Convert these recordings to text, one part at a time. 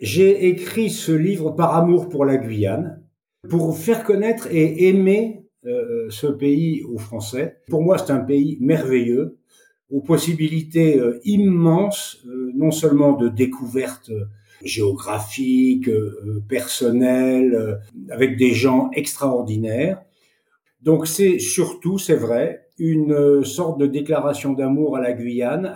J'ai écrit ce livre par amour pour la Guyane, pour faire connaître et aimer euh, ce pays aux Français. Pour moi, c'est un pays merveilleux, aux possibilités euh, immenses, euh, non seulement de découvertes géographiques, personnelles, avec des gens extraordinaires. Donc c'est surtout, c'est vrai, une sorte de déclaration d'amour à la Guyane.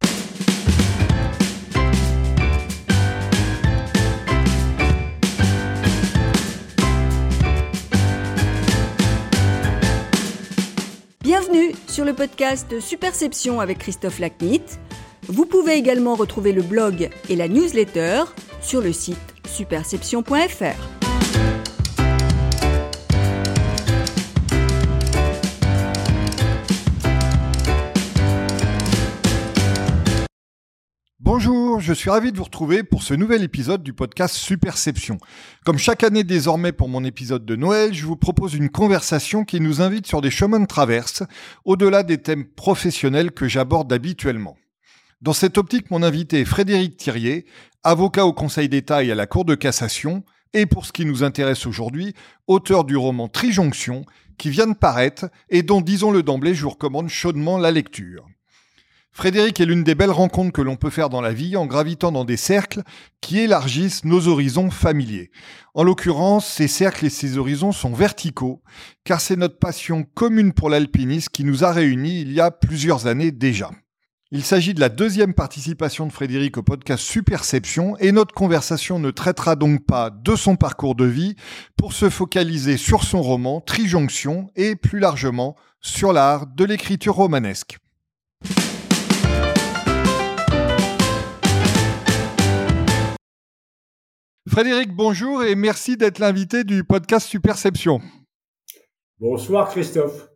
Podcast Superception avec Christophe Lacnit. Vous pouvez également retrouver le blog et la newsletter sur le site superception.fr. Bonjour, je suis ravi de vous retrouver pour ce nouvel épisode du podcast Superception. Comme chaque année désormais pour mon épisode de Noël, je vous propose une conversation qui nous invite sur des chemins de traverse, au-delà des thèmes professionnels que j'aborde habituellement. Dans cette optique, mon invité est Frédéric Thirier, avocat au Conseil d'État et à la Cour de cassation, et pour ce qui nous intéresse aujourd'hui, auteur du roman Trijonction, qui vient de paraître et dont, disons-le d'emblée, je vous recommande chaudement la lecture. Frédéric est l'une des belles rencontres que l'on peut faire dans la vie en gravitant dans des cercles qui élargissent nos horizons familiers. En l'occurrence, ces cercles et ces horizons sont verticaux, car c'est notre passion commune pour l'alpinisme qui nous a réunis il y a plusieurs années déjà. Il s'agit de la deuxième participation de Frédéric au podcast Superception et notre conversation ne traitera donc pas de son parcours de vie pour se focaliser sur son roman Trijonction et plus largement sur l'art de l'écriture romanesque. Frédéric, bonjour et merci d'être l'invité du podcast Superception. Bonsoir Christophe.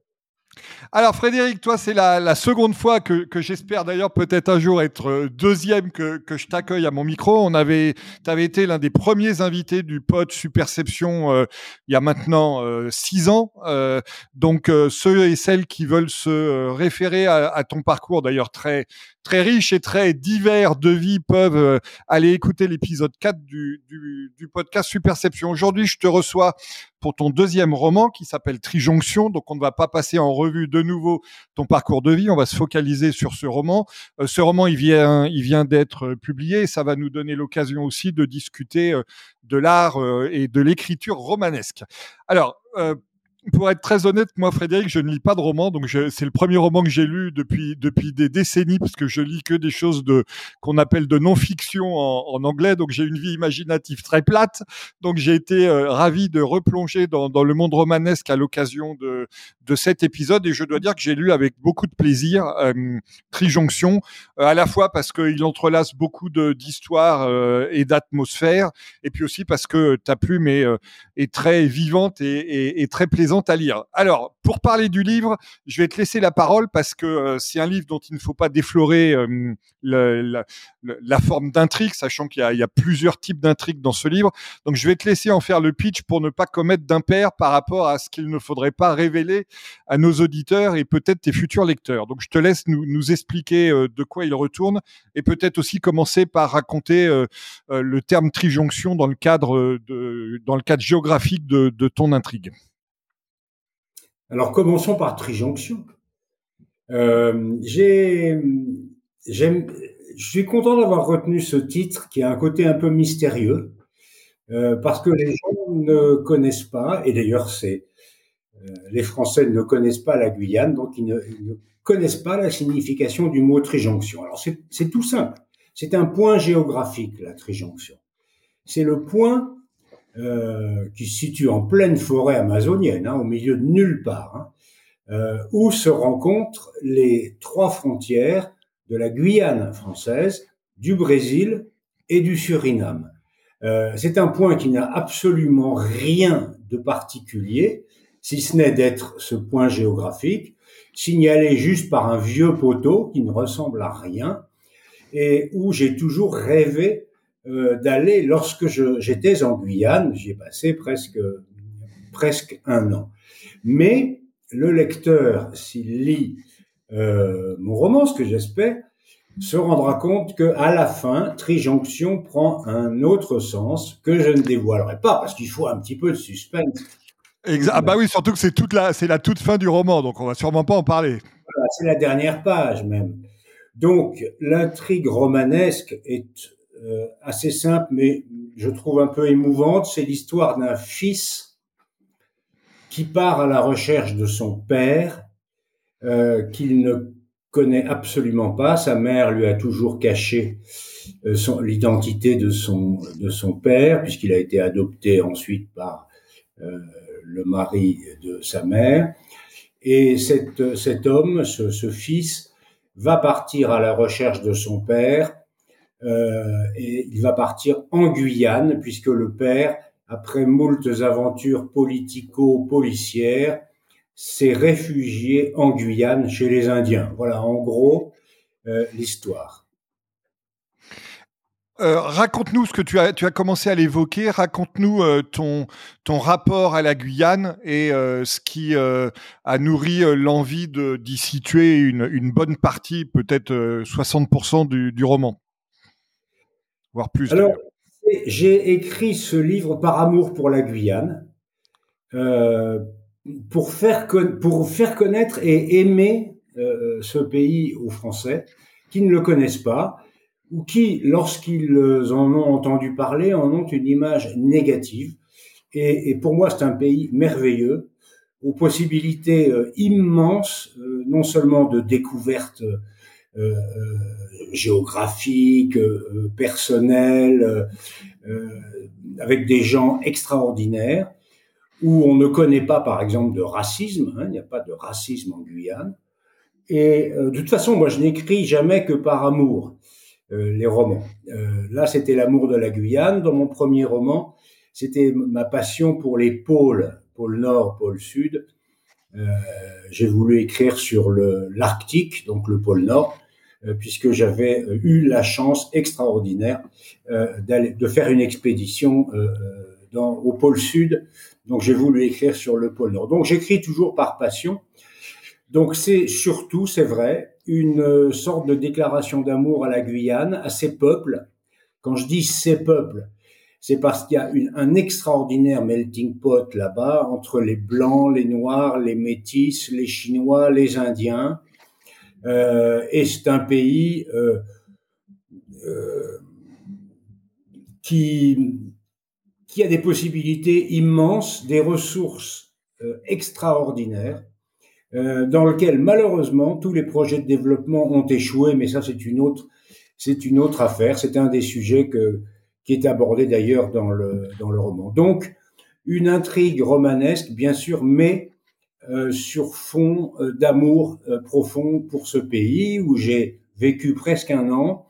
Alors Frédéric, toi c'est la, seconde fois que, j'espère d'ailleurs peut-être un jour être euh, deuxième que, je t'accueille à mon micro. On avait, tu avais été l'un des premiers invités du pod Superception euh, il y a maintenant euh, six ans. donc ceux et celles qui veulent se référer à, à ton parcours d'ailleurs très très riche et très divers de vie peuvent euh, aller écouter l'épisode 4 du, du, du podcast Superception. Aujourd'hui, je te reçois pour ton deuxième roman qui s'appelle Trijonction. Donc, on ne va pas passer en revue de nouveau ton parcours de vie. On va se focaliser sur ce roman. Euh, ce roman, il vient, il vient d'être publié et ça va nous donner l'occasion aussi de discuter euh, de l'art et de l'écriture romanesque. Alors, pour être très honnête, moi, Frédéric, je ne lis pas de romans, donc c'est le premier roman que j'ai lu depuis depuis des décennies, parce que je lis que des choses de qu'on appelle de non-fiction en, anglais. Donc j'ai une vie imaginative très plate. Donc j'ai été euh, ravi de replonger dans, dans le monde romanesque à l'occasion de de cet épisode, et je dois dire que j'ai lu avec beaucoup de plaisir euh, Trijonction, euh, à la fois parce qu'il entrelace beaucoup d'histoires euh, et d'atmosphère, et puis aussi parce que ta plume est, est très vivante et, et très plaisante à lire. Alors, pour parler du livre, je vais te laisser la parole parce que euh, c'est un livre dont il ne faut pas déflorer euh, la, forme d'intrigue, sachant qu'il y, a plusieurs types d'intrigues dans ce livre. Donc, je vais te laisser en faire le pitch pour ne pas commettre d'impair par rapport à ce qu'il ne faudrait pas révéler à nos auditeurs et peut-être tes futurs lecteurs. Donc, je te laisse nous, expliquer euh, de quoi il retourne et peut-être aussi commencer par raconter le terme trijonction dans le cadre de, dans le cadre géographique de ton intrigue. Alors commençons par Trijonction. Euh, j'ai, j'aime, je suis content d'avoir retenu ce titre qui a un côté un peu mystérieux euh, parce que les gens ne connaissent pas et d'ailleurs c'est euh, les Français ne connaissent pas la Guyane donc ils ne, ils ne connaissent pas la signification du mot trijonction. Alors c'est, c'est tout simple. C'est un point géographique la trijonction. C'est le point euh, qui se situe en pleine forêt amazonienne, hein, au milieu de nulle part, hein, euh, où se rencontrent les trois frontières de la Guyane française, du Brésil et du Suriname. Euh, c'est un point qui n'a absolument rien de particulier, si ce n'est d'être ce point géographique, signalé juste par un vieux poteau qui ne ressemble à rien, et où j'ai toujours rêvé euh, d'aller, lorsque j'étais en Guyane, j'y ai passé presque, presque un an. Mais le lecteur, s'il lit euh, mon roman, ce que j'espère, se rendra compte que à la fin, trijonction prend un autre sens que je ne dévoilerai pas parce qu'il faut un petit peu de suspense. Ah bah oui, surtout que c'est toute la, c'est la toute fin du roman, donc on va sûrement pas en parler. c'est la dernière page même. Donc l'intrigue romanesque est assez simple, mais je trouve un peu émouvante. C'est l'histoire d'un fils qui part à la recherche de son père, euh, qu'il ne connaît absolument pas. Sa mère lui a toujours caché euh, l'identité de son de son père, puisqu'il a été adopté ensuite par euh, le mari de sa mère. Et cet, cet homme, ce, fils, va partir à la recherche de son père euh, et il va partir en Guyane puisque le père, après moultes aventures politico-policières, s'est réfugié en Guyane chez les Indiens. Voilà en gros euh, l'histoire. Euh, raconte-nous ce que tu as, commencé à l'évoquer. Raconte-nous euh, ton, ton rapport à la Guyane et euh, ce qui a nourri l'envie d'y situer une, une, bonne partie, peut-être 60% du, du, roman, voire plus. Alors, j'ai écrit ce livre par amour pour la Guyane, pour, faire pour faire connaître et aimer ce pays aux Français qui ne le connaissent pas ou qui, lorsqu'ils en ont entendu parler, en ont une image négative. Et, et pour moi, c'est un pays merveilleux, aux possibilités euh, immenses, euh, non seulement de découvertes euh, géographiques, personnelles, avec des gens extraordinaires, où on ne connaît pas, par exemple, de racisme. Hein, il n'y a pas de racisme en Guyane. Et de toute façon, moi, je n'écris jamais que par amour. Euh, les romans. Euh, là, c'était l'amour de la Guyane. Dans mon premier roman, c'était ma passion pour les pôles, pôle Nord, pôle Sud. Euh, j'ai voulu écrire sur l'Arctique, donc le pôle Nord, puisque j'avais eu la chance extraordinaire d'aller de faire une expédition au pôle Sud. Donc j'ai voulu écrire sur le pôle Nord. Donc j'écris toujours par passion. Donc c'est surtout, c'est vrai, une euh, sorte de déclaration d'amour à la Guyane, à ses peuples. Quand je dis ces peuples, c'est parce qu'il y a un extraordinaire melting pot là-bas entre les blancs, les noirs, les métis, les chinois, les indiens. Euh, et c'est un pays euh, euh, qui, qui a des possibilités immenses, des ressources extraordinaires dans lequel malheureusement tous les projets de développement ont échoué, mais ça c'est une autre c'est une autre affaire. C'est un des sujets que, qui est abordé d'ailleurs dans le dans le roman. Donc une intrigue romanesque bien sûr, mais sur fond euh, d'amour euh, profond pour ce pays où j'ai vécu presque un an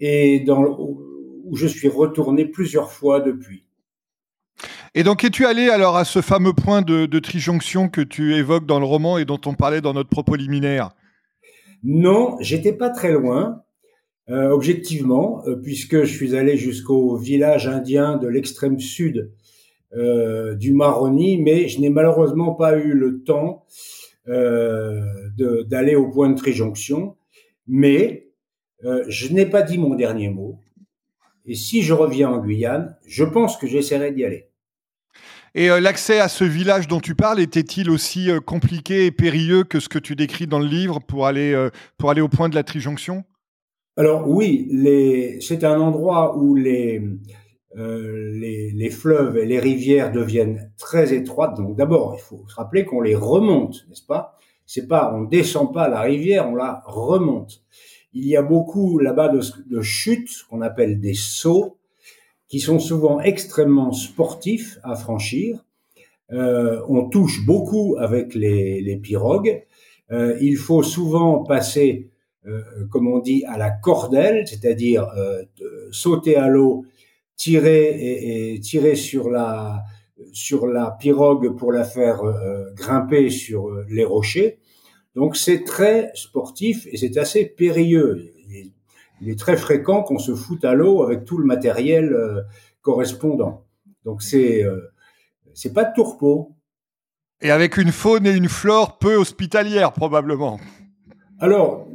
et dans où je suis retourné plusieurs fois depuis. Et donc, es-tu allé alors à ce fameux point de, de, trijonction que tu évoques dans le roman et dont on parlait dans notre propos liminaire? Non, j'étais pas très loin, euh, objectivement, euh, puisque je suis allé jusqu'au village indien de l'extrême sud euh, du Maroni, mais je n'ai malheureusement pas eu le temps euh, d'aller au point de trijonction. Mais euh, je n'ai pas dit mon dernier mot. Et si je reviens en Guyane, je pense que j'essaierai d'y aller. Et euh, l'accès à ce village dont tu parles était-il aussi euh, compliqué et périlleux que ce que tu décris dans le livre pour aller, euh, pour aller au point de la trijonction? Alors oui, les... c'est un endroit où les, les, les, fleuves et les rivières deviennent très étroites. Donc d'abord, il faut se rappeler qu'on les remonte, n'est-ce pas? C'est pas, on descend pas la rivière, on la remonte. Il y a beaucoup là-bas de, chutes qu'on appelle des sauts qui sont souvent extrêmement sportifs à franchir. Euh, on touche beaucoup avec les, pirogues. Euh, il faut souvent passer, euh, comme on dit, à la cordelle, c'est-à-dire euh, sauter à l'eau, tirer et, et, tirer sur la sur la pirogue pour la faire euh, grimper sur les rochers. Donc c'est très sportif et c'est assez périlleux il est très fréquent qu'on se foute à l'eau avec tout le matériel euh, correspondant. Donc c'est euh, c'est pas de tourpeau. Et avec une faune et une flore peu hospitalières probablement. Alors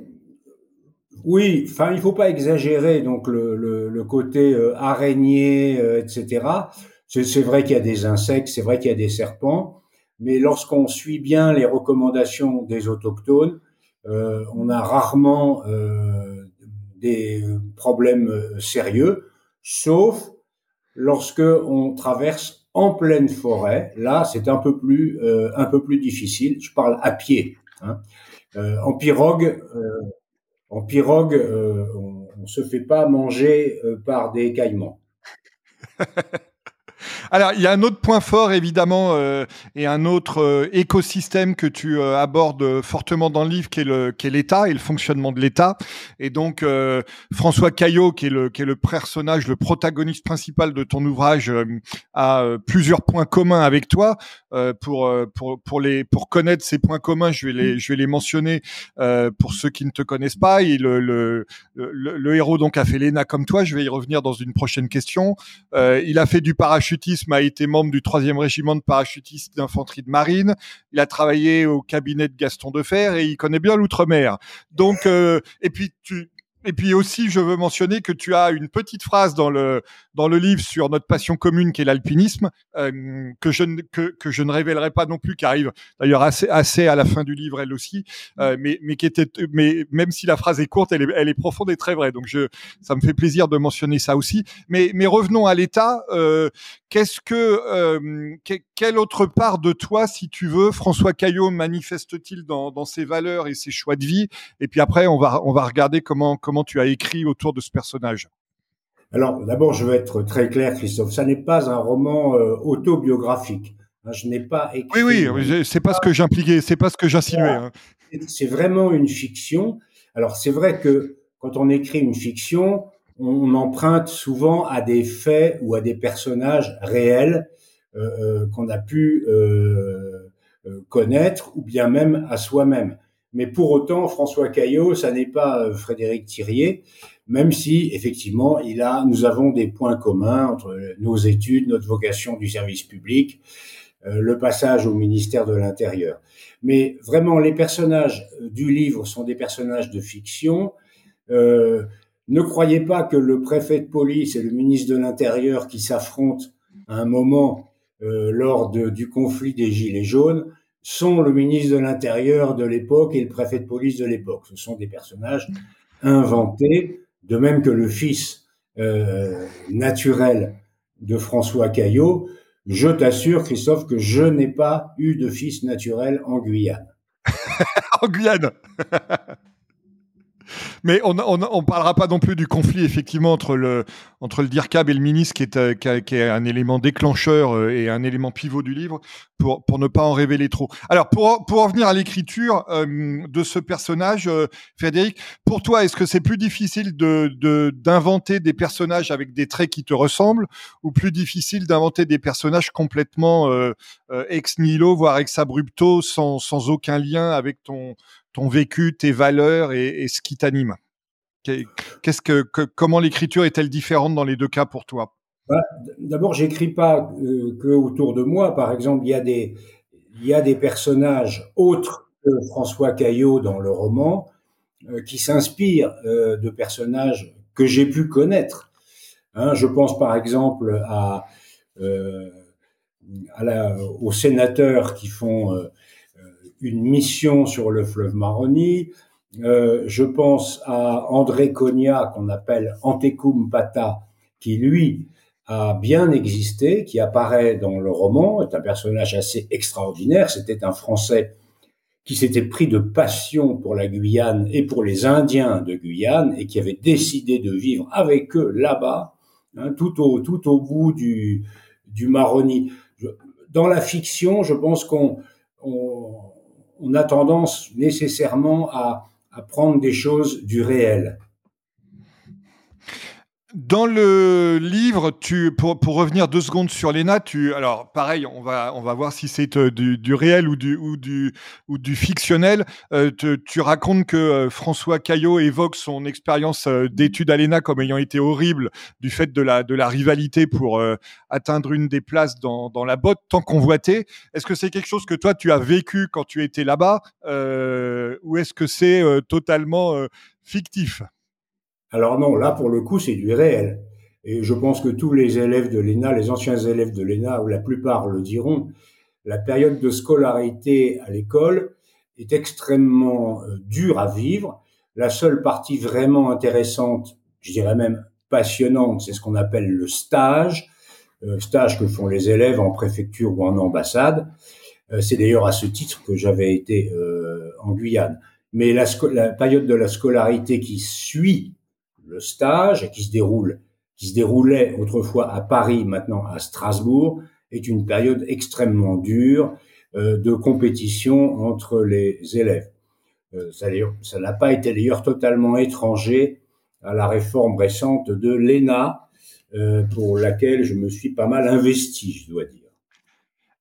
oui, enfin, il faut pas exagérer donc le, le, le côté euh, araignée, euh, etc. C'est vrai qu'il y a des insectes, c'est vrai qu'il y a des serpents, mais lorsqu'on suit bien les recommandations des autochtones, euh, on a rarement des problèmes sérieux, sauf lorsque on traverse en pleine forêt. Là, c'est un peu plus un peu plus difficile. Je parle à pied. Hein. en pirogue en pirogue, euh, on, ne se fait pas manger euh, par des caïmans. Alors, il y a un autre point fort, évidemment, euh, et un autre euh, écosystème que tu euh, abordes fortement dans le livre, qui est l'État et le fonctionnement de l'État. Et donc, François Caillot, qui est, le, personnage, le protagoniste principal de ton ouvrage, a plusieurs points communs avec toi. pour, pour, pour, les, pour connaître ces points communs, je vais les, je vais les mentionner pour ceux qui ne te connaissent pas. Il, le, le, le, héros donc a fait l'ENA comme toi. Je vais y revenir dans une prochaine question. il a fait du parachutisme a été membre du troisième régiment de parachutistes d'infanterie de marine. Il a travaillé au cabinet de Gaston Defer et il connaît bien l'outre-mer. Donc, euh, et puis tu, et puis aussi, je veux mentionner que tu as une petite phrase dans le dans le livre sur notre passion commune qui est l'alpinisme euh, que je ne que, que je ne révélerai pas non plus, qui arrive d'ailleurs assez assez à la fin du livre elle aussi, euh, mais mais qui était mais même si la phrase est courte, elle est elle est profonde et très vraie. Donc je ça me fait plaisir de mentionner ça aussi. Mais mais revenons à l'État. Euh, Qu'est-ce que euh, quelle autre part de toi, si tu veux, François Caillot manifeste-t-il dans, dans ses valeurs et ses choix de vie? Et puis après, on va on va regarder comment comment tu as écrit autour de ce personnage. Alors d'abord, je veux être très clair, Christophe. Ça n'est pas un roman euh, autobiographique. Hein, je n'ai pas écrit. Oui, oui, c'est pas ce que j'impliquais, c'est pas ce que j'insinuais. Hein. C'est vraiment une fiction. Alors c'est vrai que quand on écrit une fiction, on emprunte souvent à des faits ou à des personnages réels euh, euh, qu'on a pu euh, connaître ou bien même à soi-même. Mais pour autant, François Caillot, ça n'est pas Frédéric Thirier, même si effectivement, il a, nous avons des points communs entre nos études, notre vocation du service public, le passage au ministère de l'Intérieur. Mais vraiment, les personnages du livre sont des personnages de fiction. Euh, ne croyez pas que le préfet de police et le ministre de l'Intérieur qui s'affrontent à un moment euh, lors du conflit des Gilets jaunes sont le ministre de l'Intérieur de l'époque et le préfet de police de l'époque. Ce sont des personnages inventés, de même que le fils euh, naturel de François Caillot. Je t'assure, Christophe, que je n'ai pas eu de fils naturel en Guyane. en Guyane mais on, on, parlera pas non plus du conflit effectivement entre le entre le DIRCAB et le ministre qui est euh, qui, est un élément déclencheur euh, et un élément pivot du livre pour pour ne pas en révéler trop. Alors pour pour en à l'écriture euh, de ce personnage, Frédéric, pour toi, est-ce que c'est plus difficile de d'inventer des personnages avec des traits qui te ressemblent ou plus difficile d'inventer des personnages complètement ex nihilo voire ex abrupto sans sans aucun lien avec ton ton vécu, tes valeurs et, ce qui t'anime. Qu'est-ce que, comment l'écriture est-elle différente dans les deux cas pour toi? Bah, D'abord, j'écris pas euh, que autour de moi. Par exemple, il y a des il y a des personnages autres que François Caillot dans le roman euh, qui s'inspirent euh, de personnages que j'ai pu connaître. Hein, je pense par exemple à, la, aux sénateurs qui font une mission sur le fleuve Maroni. Euh, je pense à André Cogna, qu'on appelle Antecum Pata, qui lui a bien existé, qui apparaît dans le roman, est un personnage assez extraordinaire. C'était un Français qui s'était pris de passion pour la Guyane et pour les Indiens de Guyane et qui avait décidé de vivre avec eux là-bas, hein, tout au tout au bout du du Maroni. Dans la fiction, je pense qu'on on, on a tendance nécessairement à, à prendre des choses du réel. Dans le livre, tu, pour, pour revenir deux secondes sur Léna, tu, alors pareil, on va, on va voir si c'est euh, du, du, réel ou du, ou du, ou du fictionnel. Euh, tu, tu, racontes que euh, François Caillot évoque son expérience d'études à l'ENA comme ayant été horrible du fait de la, de la rivalité pour atteindre une des places dans, dans la botte tant convoitée. Est-ce que c'est quelque chose que toi tu as vécu quand tu étais là-bas ou est-ce que c'est totalement fictif? Alors non, là pour le coup c'est du réel. Et je pense que tous les élèves de l'ENA, les anciens élèves de l'ENA, ou la plupart le diront, la période de scolarité à l'école est extrêmement euh, dure à vivre. La seule partie vraiment intéressante, je dirais même passionnante, c'est ce qu'on appelle le stage, euh, stage que font les élèves en préfecture ou en ambassade. Euh, c'est d'ailleurs à ce titre que j'avais été en Guyane. Mais la, la, période de la scolarité qui suit le stage qui se déroule qui se déroulait autrefois à Paris, maintenant à Strasbourg, est une période extrêmement dure euh, de compétition entre les élèves. Euh, ça n'a pas été d'ailleurs totalement étranger à la réforme récente de l'ENA, euh, pour laquelle je me suis pas mal investi, je dois dire.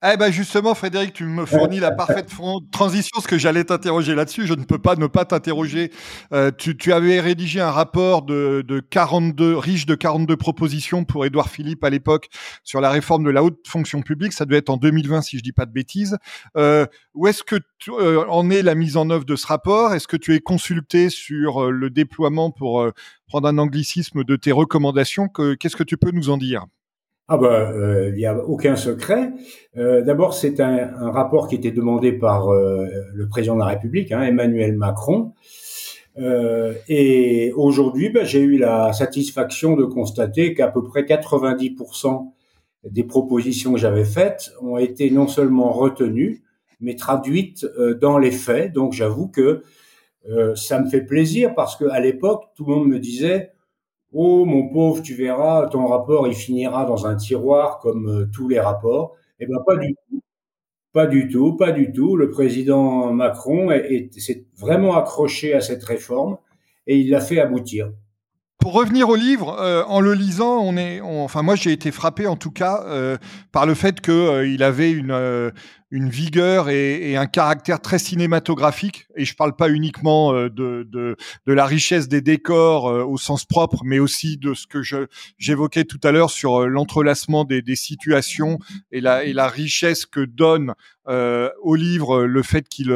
Eh ben justement, Frédéric, tu me fournis la parfaite transition, parce que j'allais t'interroger là-dessus. Je ne peux pas ne pas t'interroger. Euh, tu, tu, avais rédigé un rapport de, de 42, riche de 42 propositions pour Édouard Philippe à l'époque sur la réforme de la haute fonction publique. Ça devait être en 2020, si je dis pas de bêtises. Euh, où est-ce que tu, euh, en est la mise en œuvre de ce rapport? Est-ce que tu es consulté sur le déploiement, pour prendre un anglicisme, de tes recommandations? Qu'est-ce que tu peux nous en dire? Ah ben, euh, il n'y a aucun secret. Euh, D'abord, c'est un, un, rapport qui était demandé par euh, le président de la République, hein, Emmanuel Macron. Euh, et aujourd'hui, ben, j'ai eu la satisfaction de constater qu'à peu près 90% des propositions que j'avais faites ont été non seulement retenues, mais traduites euh, dans les faits. Donc, j'avoue que ça me fait plaisir parce qu'à l'époque, tout le monde me disait Oh mon pauvre, tu verras, ton rapport il finira dans un tiroir comme euh, tous les rapports. Eh ben pas du tout, pas du tout, pas du tout. Le président Macron s'est vraiment accroché à cette réforme et il l'a fait aboutir. Pour revenir au livre, euh, en le lisant, on est, enfin moi j'ai été frappé en tout cas euh, par le fait que il avait une une vigueur et, et, un caractère très cinématographique. Et je parle pas uniquement euh, de, de, de la richesse des décors euh, au sens propre, mais aussi de ce que j'évoquais tout à l'heure sur euh, l'entrelacement des, des, situations et la, et la richesse que donne euh, au livre le fait qu'il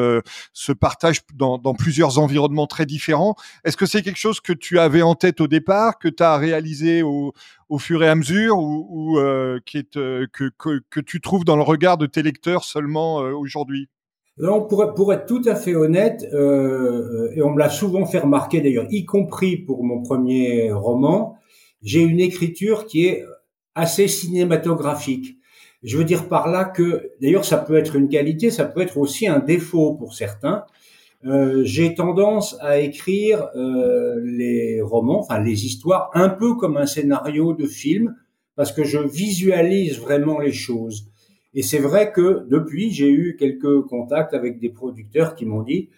se partage dans, dans, plusieurs environnements très différents. Est-ce que c'est quelque chose que tu avais en tête au départ, que tu as réalisé au, au fur et à mesure ou, euh, euh, que, tu trouves dans le regard de tes lecteurs seulement euh, aujourd'hui? Non, pour, pour, être tout à fait honnête, et on me l'a souvent fait remarquer d'ailleurs, y compris pour mon premier roman, j'ai une écriture qui est assez cinématographique. Je veux dire par là que, d'ailleurs, ça peut être une qualité, ça peut être aussi un défaut pour certains. Euh, j'ai tendance à écrire euh, les romans, enfin les histoires, un peu comme un scénario de film, parce que je visualise vraiment les choses. Et c'est vrai que depuis, j'ai eu quelques contacts avec des producteurs qui m'ont dit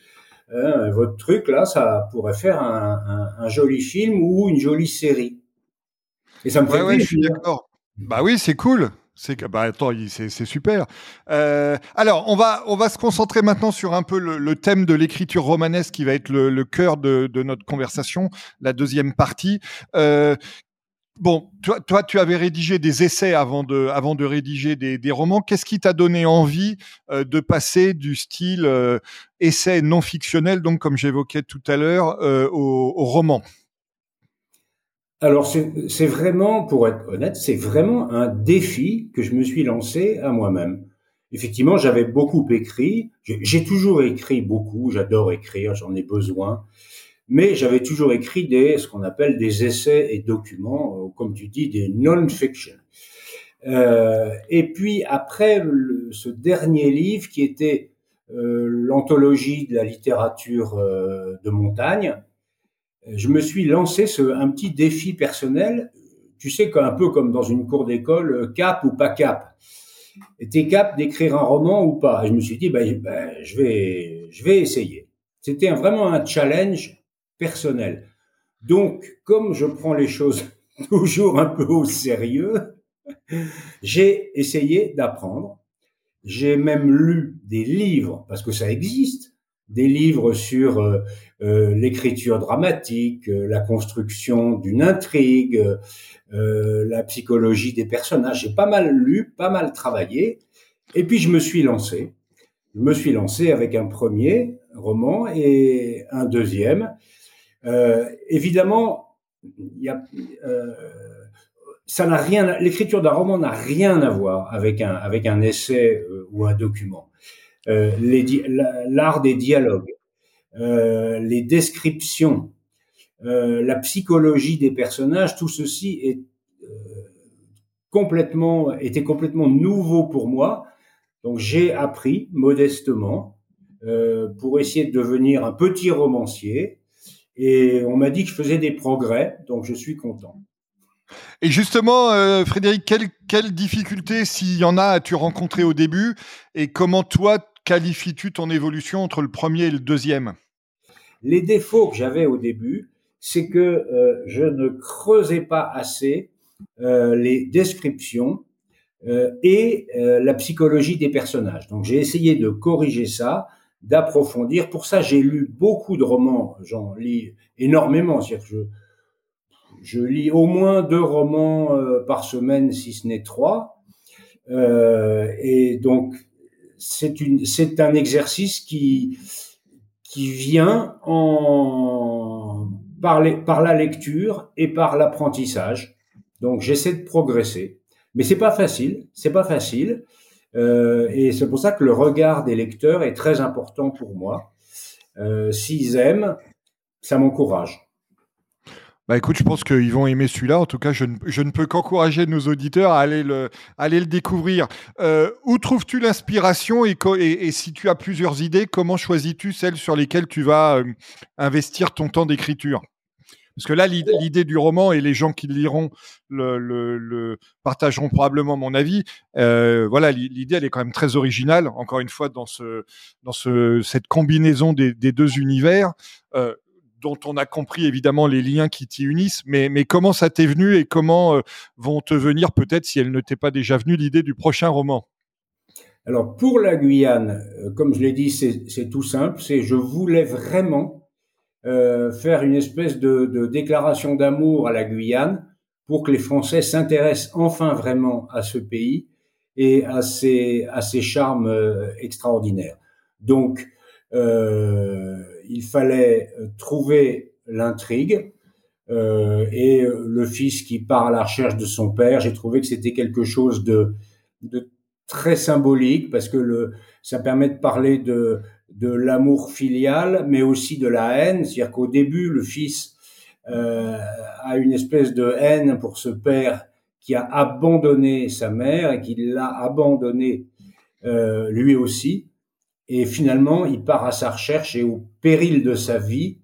euh, votre truc là, ça pourrait faire un, un, un, joli film ou une jolie série. Et ça me fait ouais, je suis d'accord. Bah oui, c'est cool. C'est bah c'est super. Euh, alors on va se concentrer maintenant sur un peu le, thème de l'écriture romanesque qui va être le, cœur de, notre conversation, la deuxième partie. Euh, bon, toi, tu avais rédigé des essais avant de rédiger des, romans. Qu'est-ce qui t'a donné envie euh, de passer du style essai non fictionnel, donc comme j'évoquais tout à l'heure, au roman? Alors c'est vraiment, pour être honnête, c'est vraiment un défi que je me suis lancé à moi-même. Effectivement, j'avais beaucoup écrit, j'ai toujours écrit beaucoup, j'adore écrire, j'en ai besoin, mais j'avais toujours écrit des ce qu'on appelle des essais et documents, euh, comme tu dis, des non-fiction. Euh, et puis après ce dernier livre qui était euh, l'anthologie de la littérature euh, de montagne, je me suis lancé ce, un petit défi personnel. Tu sais qu'un peu comme dans une cour d'école, euh, cap ou pas cap. T'es cap d'écrire un roman ou pas? Et je me suis dit, ben, ben, je vais, je vais essayer. C'était vraiment un challenge personnel. Donc, comme je prends les choses toujours un peu au sérieux, j'ai essayé d'apprendre. J'ai même lu des livres, parce que ça existe, des livres sur euh, euh, l'écriture dramatique, euh, la construction d'une intrigue, la psychologie des personnages. J'ai pas mal lu, pas mal travaillé, et puis je me suis lancé. Je me suis lancé avec un premier roman et un deuxième. évidemment, ça n'a rien, l'écriture d'un roman n'a rien à voir avec un, avec un essai ou un document. L'art des dialogues, les descriptions, la psychologie des personnages, tout ceci était complètement nouveau pour moi. Donc j'ai appris modestement euh, pour essayer de devenir un petit romancier. Et on m'a dit que je faisais des progrès, donc je suis content. Et justement, euh, Frédéric, quelles quelle difficultés, s'il y en a, as-tu rencontré au début? Et comment toi qualifies-tu ton évolution entre le premier et le deuxième? Les défauts que j'avais au début, c'est que euh, je ne creusais pas assez euh, les descriptions euh, et la psychologie des personnages. Donc j'ai essayé de corriger ça, d'approfondir. Pour ça, j'ai lu beaucoup de romans. J'en lis énormément. C'est-à-dire je, je lis au moins deux romans par semaine, si ce n'est trois. Et donc, c'est un exercice qui, qui vient par la lecture et par l'apprentissage. Donc j'essaie de progresser, mais c'est pas facile, c'est pas facile, euh, et c'est pour ça que le regard des lecteurs est très important pour moi. Euh, S'ils aiment, ça m'encourage. Bah écoute, je pense qu'ils vont aimer celui-là. En tout cas, je ne, je ne peux qu'encourager nos auditeurs à aller le, aller le découvrir. Euh, où trouves-tu l'inspiration et, et, si tu as plusieurs idées, comment choisis-tu celles sur lesquelles tu vas euh, investir ton temps d'écriture? Parce que là, l'idée du roman et les gens qui le liront le, le, le partageront probablement mon avis. Euh, voilà, l'idée, elle est quand même très originale. Encore une fois, dans ce, dans ce, cette combinaison des, des deux univers. Dont on a compris évidemment les liens qui t'y unissent, mais, mais comment ça t'est venu et comment euh, vont te venir peut-être, si elle ne t'est pas déjà venue, l'idée du prochain roman? Alors pour la Guyane, euh, comme je l'ai dit, c'est tout simple, c'est je voulais vraiment euh, faire une espèce de, déclaration d'amour à la Guyane pour que les Français s'intéressent enfin vraiment à ce pays et à ses, à ses charmes extraordinaires. Donc, il fallait trouver l'intrigue euh, et le fils qui part à la recherche de son père. J'ai trouvé que c'était quelque chose de, très symbolique parce que ça permet de parler de, l'amour filial, mais aussi de la haine. C'est-à-dire qu'au début, le fils euh, a une espèce de haine pour ce père qui a abandonné sa mère et qui l'a abandonné euh, lui aussi. Et finalement, il part à sa recherche et au péril de sa vie,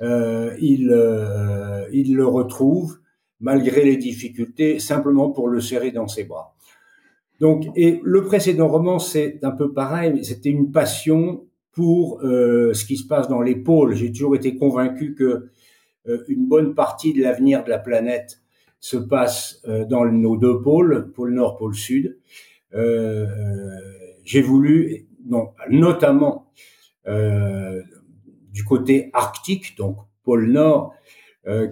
euh, il, euh, il le retrouve malgré les difficultés, simplement pour le serrer dans ses bras. Donc, et le précédent roman, c'est un peu pareil. C'était une passion pour euh, ce qui se passe dans les pôles. J'ai toujours été convaincu que une bonne partie de l'avenir de la planète se passe dans nos deux pôles, pôle Nord, pôle Sud. J'ai voulu, notamment du côté arctique, donc pôle Nord,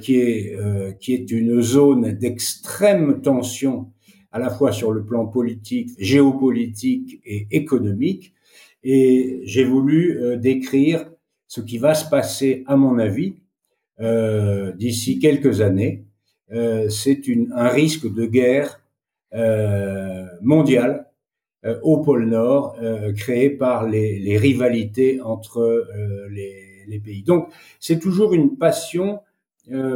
qui est qui est une zone d'extrême tension à la fois sur le plan politique, géopolitique et économique et j'ai voulu euh, décrire ce qui va se passer, à mon avis, euh, d'ici quelques années. Euh, c'est un risque de guerre euh, mondiale euh, au pôle Nord, créé par les, les, rivalités entre les, les, pays. Donc, c'est toujours une passion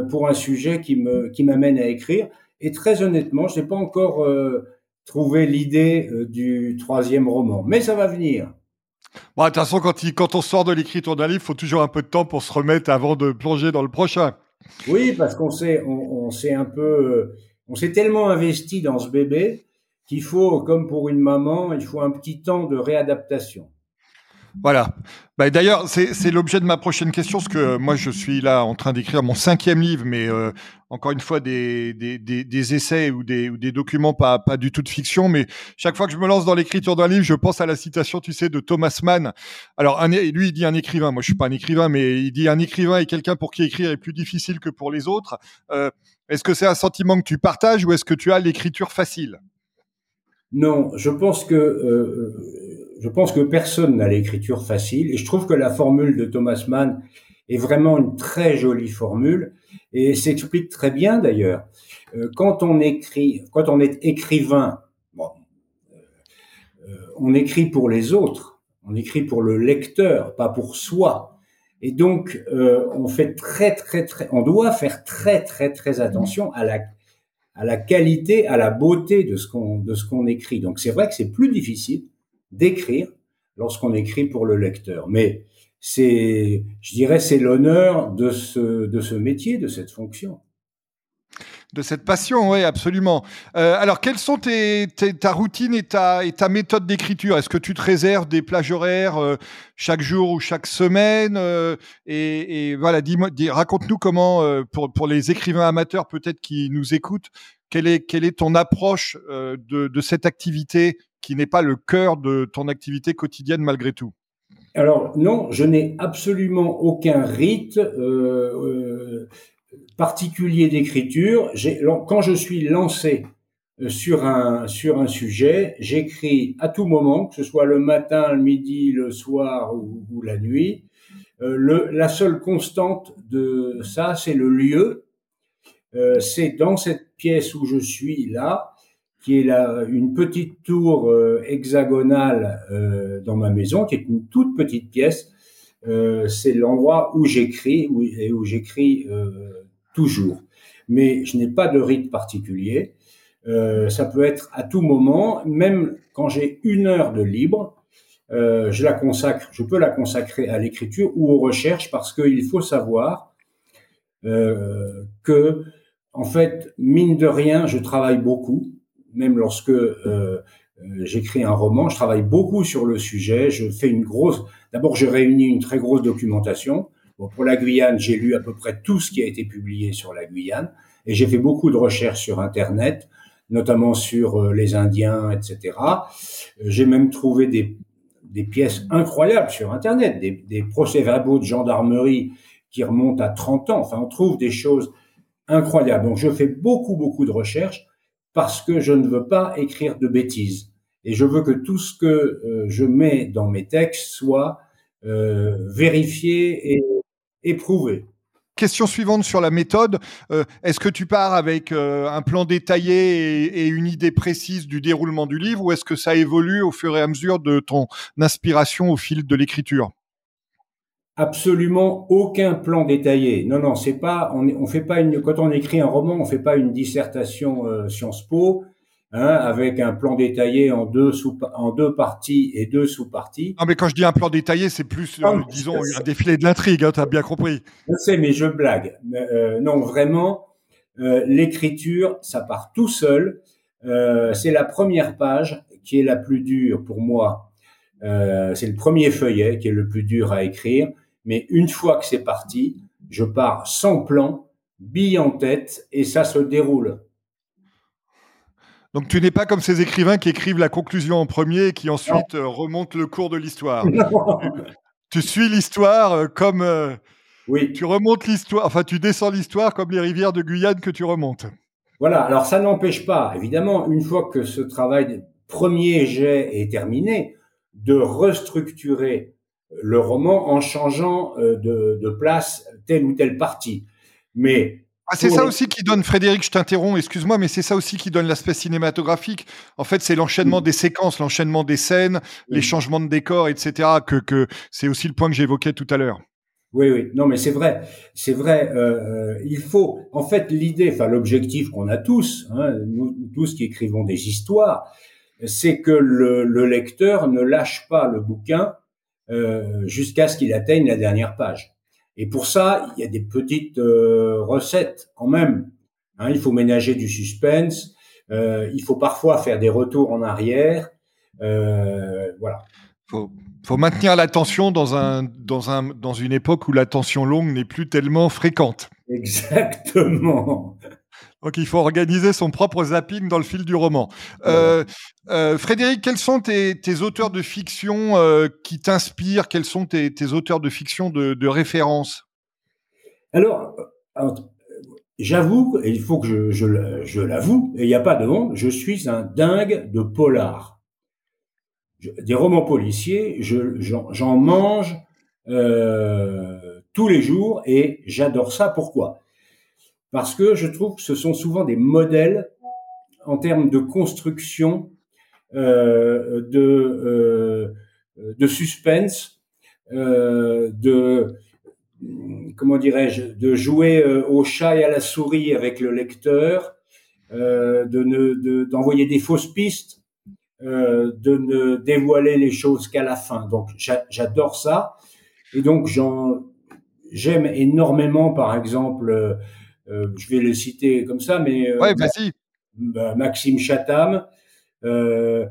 pour un sujet qui me qui m'amène à écrire. Et très honnêtement, je n'ai pas encore trouvé l'idée du troisième roman, mais ça va venir. Bon, de toute façon, quand, quand on sort de l'écriture d'un livre, il faut toujours un peu de temps pour se remettre avant de plonger dans le prochain. Oui, parce qu'on s'est, on, on un peu, on s'est tellement investi dans ce bébé qu'il faut, comme pour une maman, il faut un petit temps de réadaptation. Voilà. Bah, D'ailleurs, c'est l'objet de ma prochaine question, parce que moi, je suis là en train d'écrire mon cinquième livre, mais euh, encore une fois, des, essais ou des, documents pas, du tout de fiction. Mais chaque fois que je me lance dans l'écriture d'un livre, je pense à la citation, tu sais, de Thomas Mann. Alors, lui, il dit un écrivain. Moi, je suis pas un écrivain, mais il dit un écrivain est quelqu'un pour qui écrire est plus difficile que pour les autres. Euh, est-ce que c'est un sentiment que tu partages ou est-ce que tu as l'écriture facile? Non, je pense que... Euh, je pense que personne n'a l'écriture facile et je trouve que la formule de Thomas Mann est vraiment une très jolie formule et s'explique très bien d'ailleurs. Euh, quand on écrit, quand on est écrivain, bon, euh, on écrit pour les autres, on écrit pour le lecteur, pas pour soi. Et donc, euh, on fait très, très, très, on doit faire très, très, très attention à la, à la qualité, à la beauté de ce qu'on, de ce qu'on écrit. Donc, c'est vrai que c'est plus difficile d'écrire lorsqu'on écrit pour le lecteur. Mais c'est, je dirais, c'est l'honneur de ce, de ce métier, de cette fonction de cette passion, oui, absolument. Euh, alors, quelles sont tes, ta routine et ta, méthode d'écriture? Est-ce que tu te réserves des plages horaires euh, chaque jour ou chaque semaine euh, et, voilà, raconte-nous comment, pour, les écrivains amateurs peut-être qui nous écoutent, quelle est, ton approche de, cette activité qui n'est pas le cœur de ton activité quotidienne malgré tout? Alors non, je n'ai absolument aucun rite. Particulier d'écriture. Quand je suis lancé euh, sur un, sur un sujet, j'écris à tout moment, que ce soit le matin, le midi, le soir ou, la nuit. Euh, le, la seule constante de ça, c'est le lieu. Euh, c'est dans cette pièce où je suis là, qui est là une petite tour euh, hexagonale euh, dans ma maison, qui est une toute petite pièce. C'est l'endroit où j'écris et où j'écris toujours. Mais je n'ai pas de rite particulier. Euh, ça peut être à tout moment, même quand j'ai une heure de libre, euh, je la consacre, je peux la consacrer à l'écriture ou aux recherches parce qu'il faut savoir euh, que, en fait, mine de rien, je travaille beaucoup, même lorsque euh, j'écris un roman, je travaille beaucoup sur le sujet. Je fais une grosse. D'abord, je réunis une très grosse documentation. Pour la Guyane, j'ai lu à peu près tout ce qui a été publié sur la Guyane et j'ai fait beaucoup de recherches sur Internet, notamment sur euh, les Indiens, etc. Euh, j'ai même trouvé des, des, pièces incroyables sur Internet, des, des procès-verbaux de gendarmerie qui remontent à 30 ans. Enfin, on trouve des choses incroyables. Donc, je fais beaucoup, beaucoup de recherches parce que je ne veux pas écrire de bêtises. Et je veux que tout ce que euh, je mets dans mes textes soit euh, vérifié et éprouvé. Question suivante sur la méthode. Euh, est-ce que tu pars avec un plan détaillé et, une idée précise du déroulement du livre ou est-ce que ça évolue au fur et à mesure de ton inspiration au fil de l'écriture? Absolument aucun plan détaillé. Non, non, c'est pas. On, on fait pas une. Quand on écrit un roman, on fait pas une dissertation euh, Sciences Po Hein, avec un plan détaillé en deux, sous, en deux parties et deux sous-parties. Non, mais quand je dis un plan détaillé, c'est plus, euh, disons, un défilé de l'intrigue, hein, tu as bien compris. Je sais, mais je blague. Euh, non, vraiment, euh, l'écriture, ça part tout seul. Euh, c'est la première page qui est la plus dure pour moi. Euh, c'est le premier feuillet qui est le plus dur à écrire. Mais une fois que c'est parti, je pars sans plan, bille en tête, et ça se déroule. Donc tu n'es pas comme ces écrivains qui écrivent la conclusion en premier et qui ensuite euh, remontent le cours de l'histoire. tu suis l'histoire euh, comme euh, oui. tu remontes l'histoire, enfin tu descends l'histoire comme les rivières de Guyane que tu remontes. Voilà, alors ça n'empêche pas, évidemment, une fois que ce travail premier jet est terminé, de restructurer le roman en changeant de, de place telle ou telle partie. Mais ah, c'est ça aussi qui donne, Frédéric, je t'interromps, excuse-moi, mais c'est ça aussi qui donne l'aspect cinématographique. En fait, c'est l'enchaînement des séquences, l'enchaînement des scènes, les changements de décor, etc. Que, que c'est aussi le point que j'évoquais tout à l'heure. Oui, oui, non, mais c'est vrai, c'est vrai. Euh, euh, il faut, en fait, l'idée, enfin l'objectif qu'on a tous, hein, nous tous qui écrivons des histoires, c'est que le, le, lecteur ne lâche pas le bouquin euh, jusqu'à ce qu'il atteigne la dernière page. Et pour ça, il y a des petites euh, recettes quand même. Hein, il faut ménager du suspense. Euh, il faut parfois faire des retours en arrière. Euh, voilà. Faut, faut maintenir l'attention dans un dans un dans une époque où l'attention longue n'est plus tellement fréquente. Exactement. Donc il faut organiser son propre zapping dans le fil du roman. Euh, euh, Frédéric, quels sont tes, tes auteurs de fiction euh, qui t'inspirent? Quels sont tes, tes, auteurs de fiction de, de référence? Alors, j'avoue, et il faut que je, je, je l'avoue, et il n'y a pas de honte, je suis un dingue de polar. des romans policiers, j'en mange tous les jours et j'adore ça. Pourquoi? Parce que je trouve que ce sont souvent des modèles en termes de construction, euh, de, euh, de suspense, euh, de comment dirais-je, de jouer euh, au chat et à la souris avec le lecteur, euh, de d'envoyer des fausses pistes, euh, de ne dévoiler les choses qu'à la fin. Donc j'adore ça. Et donc j'aime énormément, par exemple, je vais le citer comme ça, mais ouais, vas-y. Bah, Maxime Chatham, euh,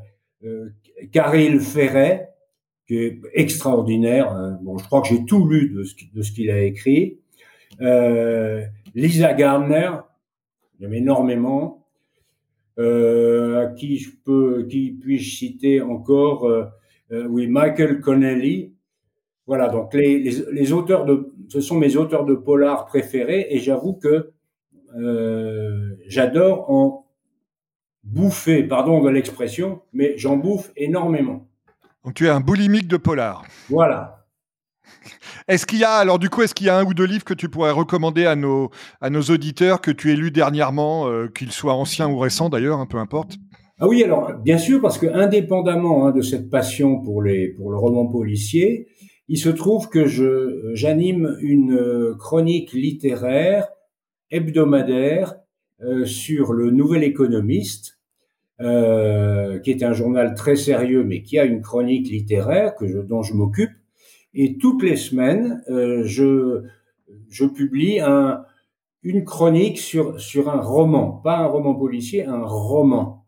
Caril Ferret, qui est extraordinaire. Hein. Bon, je crois que j'ai tout lu de ce, de ce qu'il a écrit. Euh, Lisa Gardner, j'aime énormément. Euh, à qui je peux, qui puis-je citer encore euh, euh, Oui, Michael Connelly. Voilà, donc les, les, les, auteurs de, ce sont mes auteurs de polar préférés, et j'avoue que euh, j'adore en bouffer, pardon de l'expression, mais j'en bouffe énormément. Donc tu es un boulimique de polar. Voilà. Est-ce qu'il y a alors du coup est-ce qu'il y a un ou deux livres que tu pourrais recommander à nos à nos auditeurs que tu aies lus dernièrement, euh, qu'ils soient anciens ou récents d'ailleurs, un peu importe? Ah oui, alors bien sûr parce que indépendamment hein, de cette passion pour les pour le roman policier, il se trouve que je j'anime une euh, chronique littéraire hebdomadaire euh, sur le Nouvel Économiste euh, qui est un journal très sérieux, mais qui a une chronique littéraire que je, dont je m'occupe. Et toutes les semaines, je, je publie un, une chronique sur, sur un roman, pas un roman policier, un roman.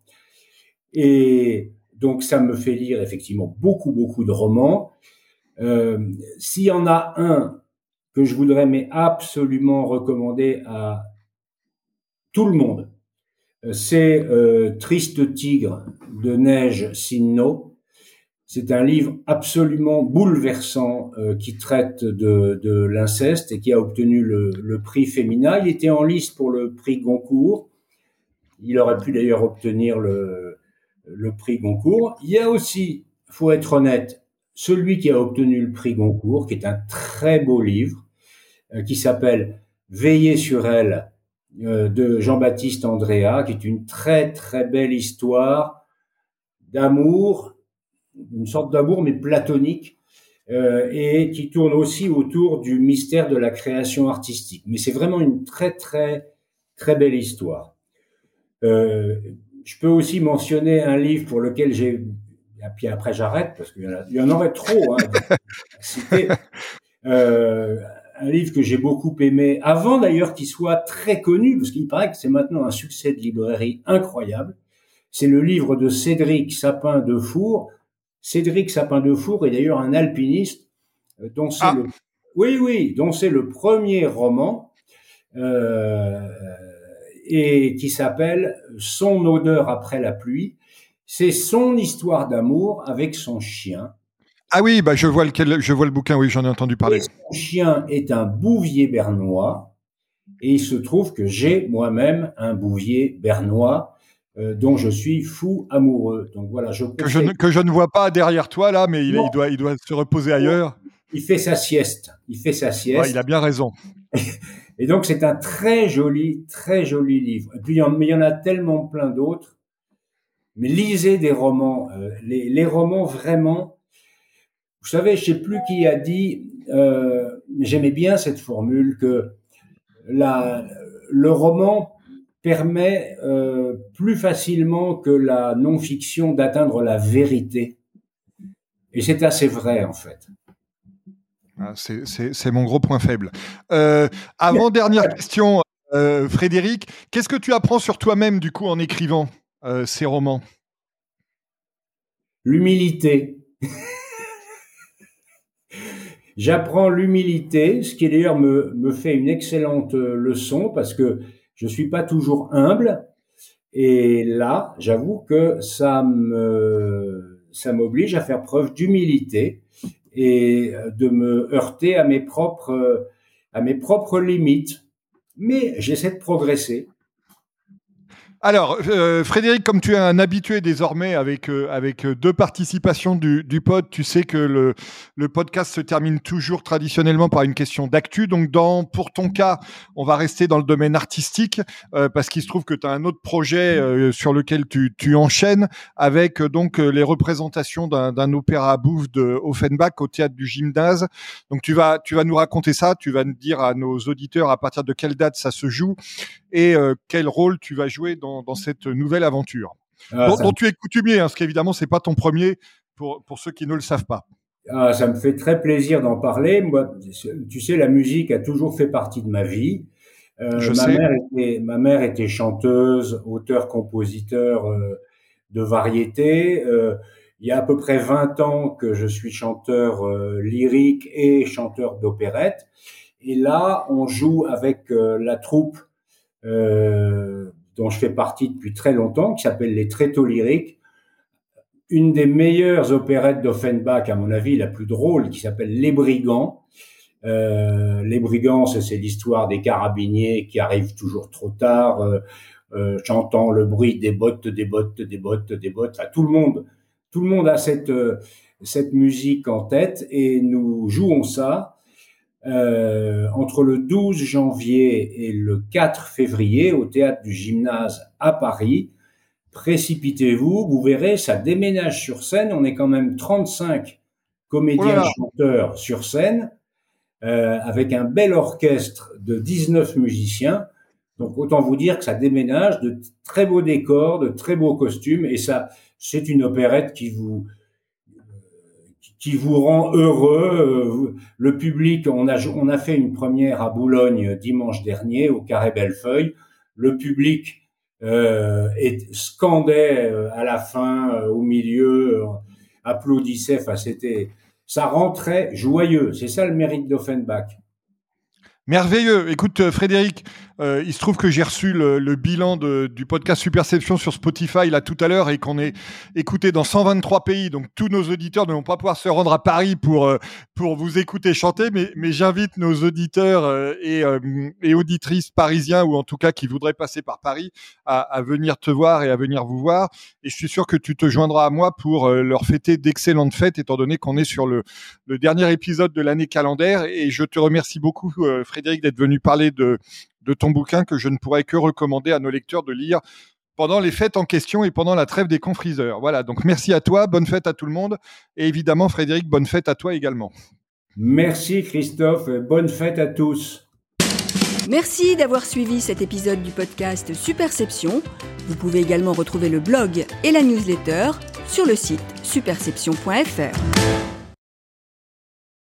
Et donc ça me fait lire effectivement beaucoup, beaucoup de romans. Euh, S'il y en a un que je voudrais mais absolument recommander à tout le monde, c'est euh, Triste Tigre de Neige Sinno. C'est un livre absolument bouleversant euh, qui traite de, l'inceste et qui a obtenu le, prix Féminin. Il était en liste pour le prix Goncourt. Il aurait pu d'ailleurs obtenir le, le prix Goncourt. Il y a aussi, faut être honnête, celui qui a obtenu le prix Goncourt, qui est un très beau livre, euh, qui s'appelle Veiller sur elle euh, de Jean-Baptiste Andrea, qui est une très très belle histoire d'amour, une sorte d'amour mais platonique, euh, et qui tourne aussi autour du mystère de la création artistique. Mais c'est vraiment une très très très belle histoire. Je peux aussi mentionner un livre pour lequel j'ai, et puis après j'arrête parce qu'il y, y, en aurait trop. Hein, euh, un livre que j'ai beaucoup aimé, avant d'ailleurs qu'il soit très connu, parce qu'il paraît que c'est maintenant un succès de librairie incroyable. C'est le livre de Cédric Sapin de Four. Cédric Sapin de Four est d'ailleurs un alpiniste euh, dont c'est ah. le, oui, oui, dont c'est le premier roman euh, et qui s'appelle Son odeur après la pluie. C'est son histoire d'amour avec son chien ah oui, bah je vois lequel, je vois le bouquin. Oui, j'en ai entendu parler. son chien est un bouvier bernois, et il se trouve que j'ai moi-même un bouvier bernois euh, dont je suis fou amoureux. Donc voilà, je que je, ne, que je ne vois pas derrière toi là, mais il, il, doit, il doit se reposer ailleurs. Il fait sa sieste. Il fait sa sieste. Ouais, il a bien raison. et donc c'est un très joli, très joli livre. Et puis il y en, mais il y en a tellement plein d'autres. Mais lisez des romans. Euh, les, les romans vraiment vous savez, je sais plus qui a dit, euh, j'aimais bien cette formule que la, le roman permet euh, plus facilement que la non-fiction d'atteindre la vérité. Et c'est assez vrai en fait. Ah, c'est mon gros point faible. Avant dernière question, Frédéric, qu'est-ce que tu apprends sur toi-même du coup en écrivant? Euh, ces romans L'humilité. J'apprends l'humilité, ce qui d'ailleurs me, fait une excellente euh, leçon parce que je suis pas toujours humble. Et là, j'avoue que ça m'oblige à faire preuve d'humilité et de me heurter à mes propres, à mes propres limites. Mais j'essaie de progresser. Alors, euh, Frédéric, comme tu es un habitué désormais avec, euh, avec deux participations du, du pod, tu sais que le, le podcast se termine toujours traditionnellement par une question d'actu. Donc, dans, pour ton cas, on va rester dans le domaine artistique euh, parce qu'il se trouve que tu as un autre projet sur lequel tu, tu enchaînes avec donc les représentations d'un opéra bouffe de Offenbach au théâtre du Gymnase. Donc, tu vas, tu vas nous raconter ça, tu vas nous dire à nos auditeurs à partir de quelle date ça se joue et quel rôle tu vas jouer dans dans, cette nouvelle aventure, ah, dont, tu es coutumier, hein, ce qui évidemment c'est pas ton premier pour, pour ceux qui ne le savent pas. Ah, ça me fait très plaisir d'en parler. Moi, tu sais, la musique a toujours fait partie de ma vie. Euh, Je ma, sais. Mère était, ma mère était chanteuse, auteur, compositeur euh, de variété. Euh, il y a à peu près 20 ans que je suis chanteur euh, lyrique et chanteur d'opérette. Et là, on joue avec euh, la troupe euh, dont je fais partie depuis très longtemps, qui s'appelle Les Tréteaux lyriques. Une des meilleures opérettes d'Offenbach, à mon avis, la plus drôle, qui s'appelle Les Brigands. Euh, les Brigands, c'est l'histoire des carabiniers qui arrivent toujours trop tard, euh, euh, chantant le bruit des bottes, des bottes, des bottes, des bottes. Enfin, tout le monde, tout le monde a cette cette musique en tête et nous jouons ça euh, entre le 12 janvier et le 4 février au théâtre du gymnase à Paris. Précipitez-vous, vous verrez, ça déménage sur scène. On est quand même 35 comédiens chanteurs sur scène, euh, avec un bel orchestre de 19 musiciens. Donc autant vous dire que ça déménage, de très beaux décors, de très beaux costumes, et ça, c'est une opérette qui vous qui vous rend heureux. Euh, le public, on a, on a fait une première à Boulogne dimanche dernier au Carré Bellefeuille. Le public euh, est, scandait euh, à la fin, euh, au milieu, applaudissait. Enfin, c'était, ça rentrait joyeux. C'est ça le mérite d'Offenbach. Merveilleux. Écoute, Frédéric, euh, il se trouve que j'ai reçu le, bilan du podcast Superception sur Spotify là tout à l'heure et qu'on est écouté dans 123 pays. Donc tous nos auditeurs ne vont pas pouvoir se rendre à Paris pour euh, pour vous écouter chanter, mais, mais j'invite nos auditeurs euh, et, auditrices parisiens ou en tout cas qui voudraient passer par Paris à, venir te voir et à venir vous voir. Et je suis sûr que tu te joindras à moi pour leur fêter d'excellentes fêtes, étant donné qu'on est sur le, dernier épisode de l'année calendaire. Et je te remercie beaucoup, Frédéric, d'être venu parler de de ton bouquin que je ne pourrais que recommander à nos lecteurs de lire pendant les fêtes en question et pendant la trêve des confriseurs. Voilà, donc merci à toi, bonne fête à tout le monde et évidemment Frédéric, bonne fête à toi également. Merci Christophe, bonne fête à tous. Merci d'avoir suivi cet épisode du podcast Superception. Vous pouvez également retrouver le blog et la newsletter sur le site superception.fr.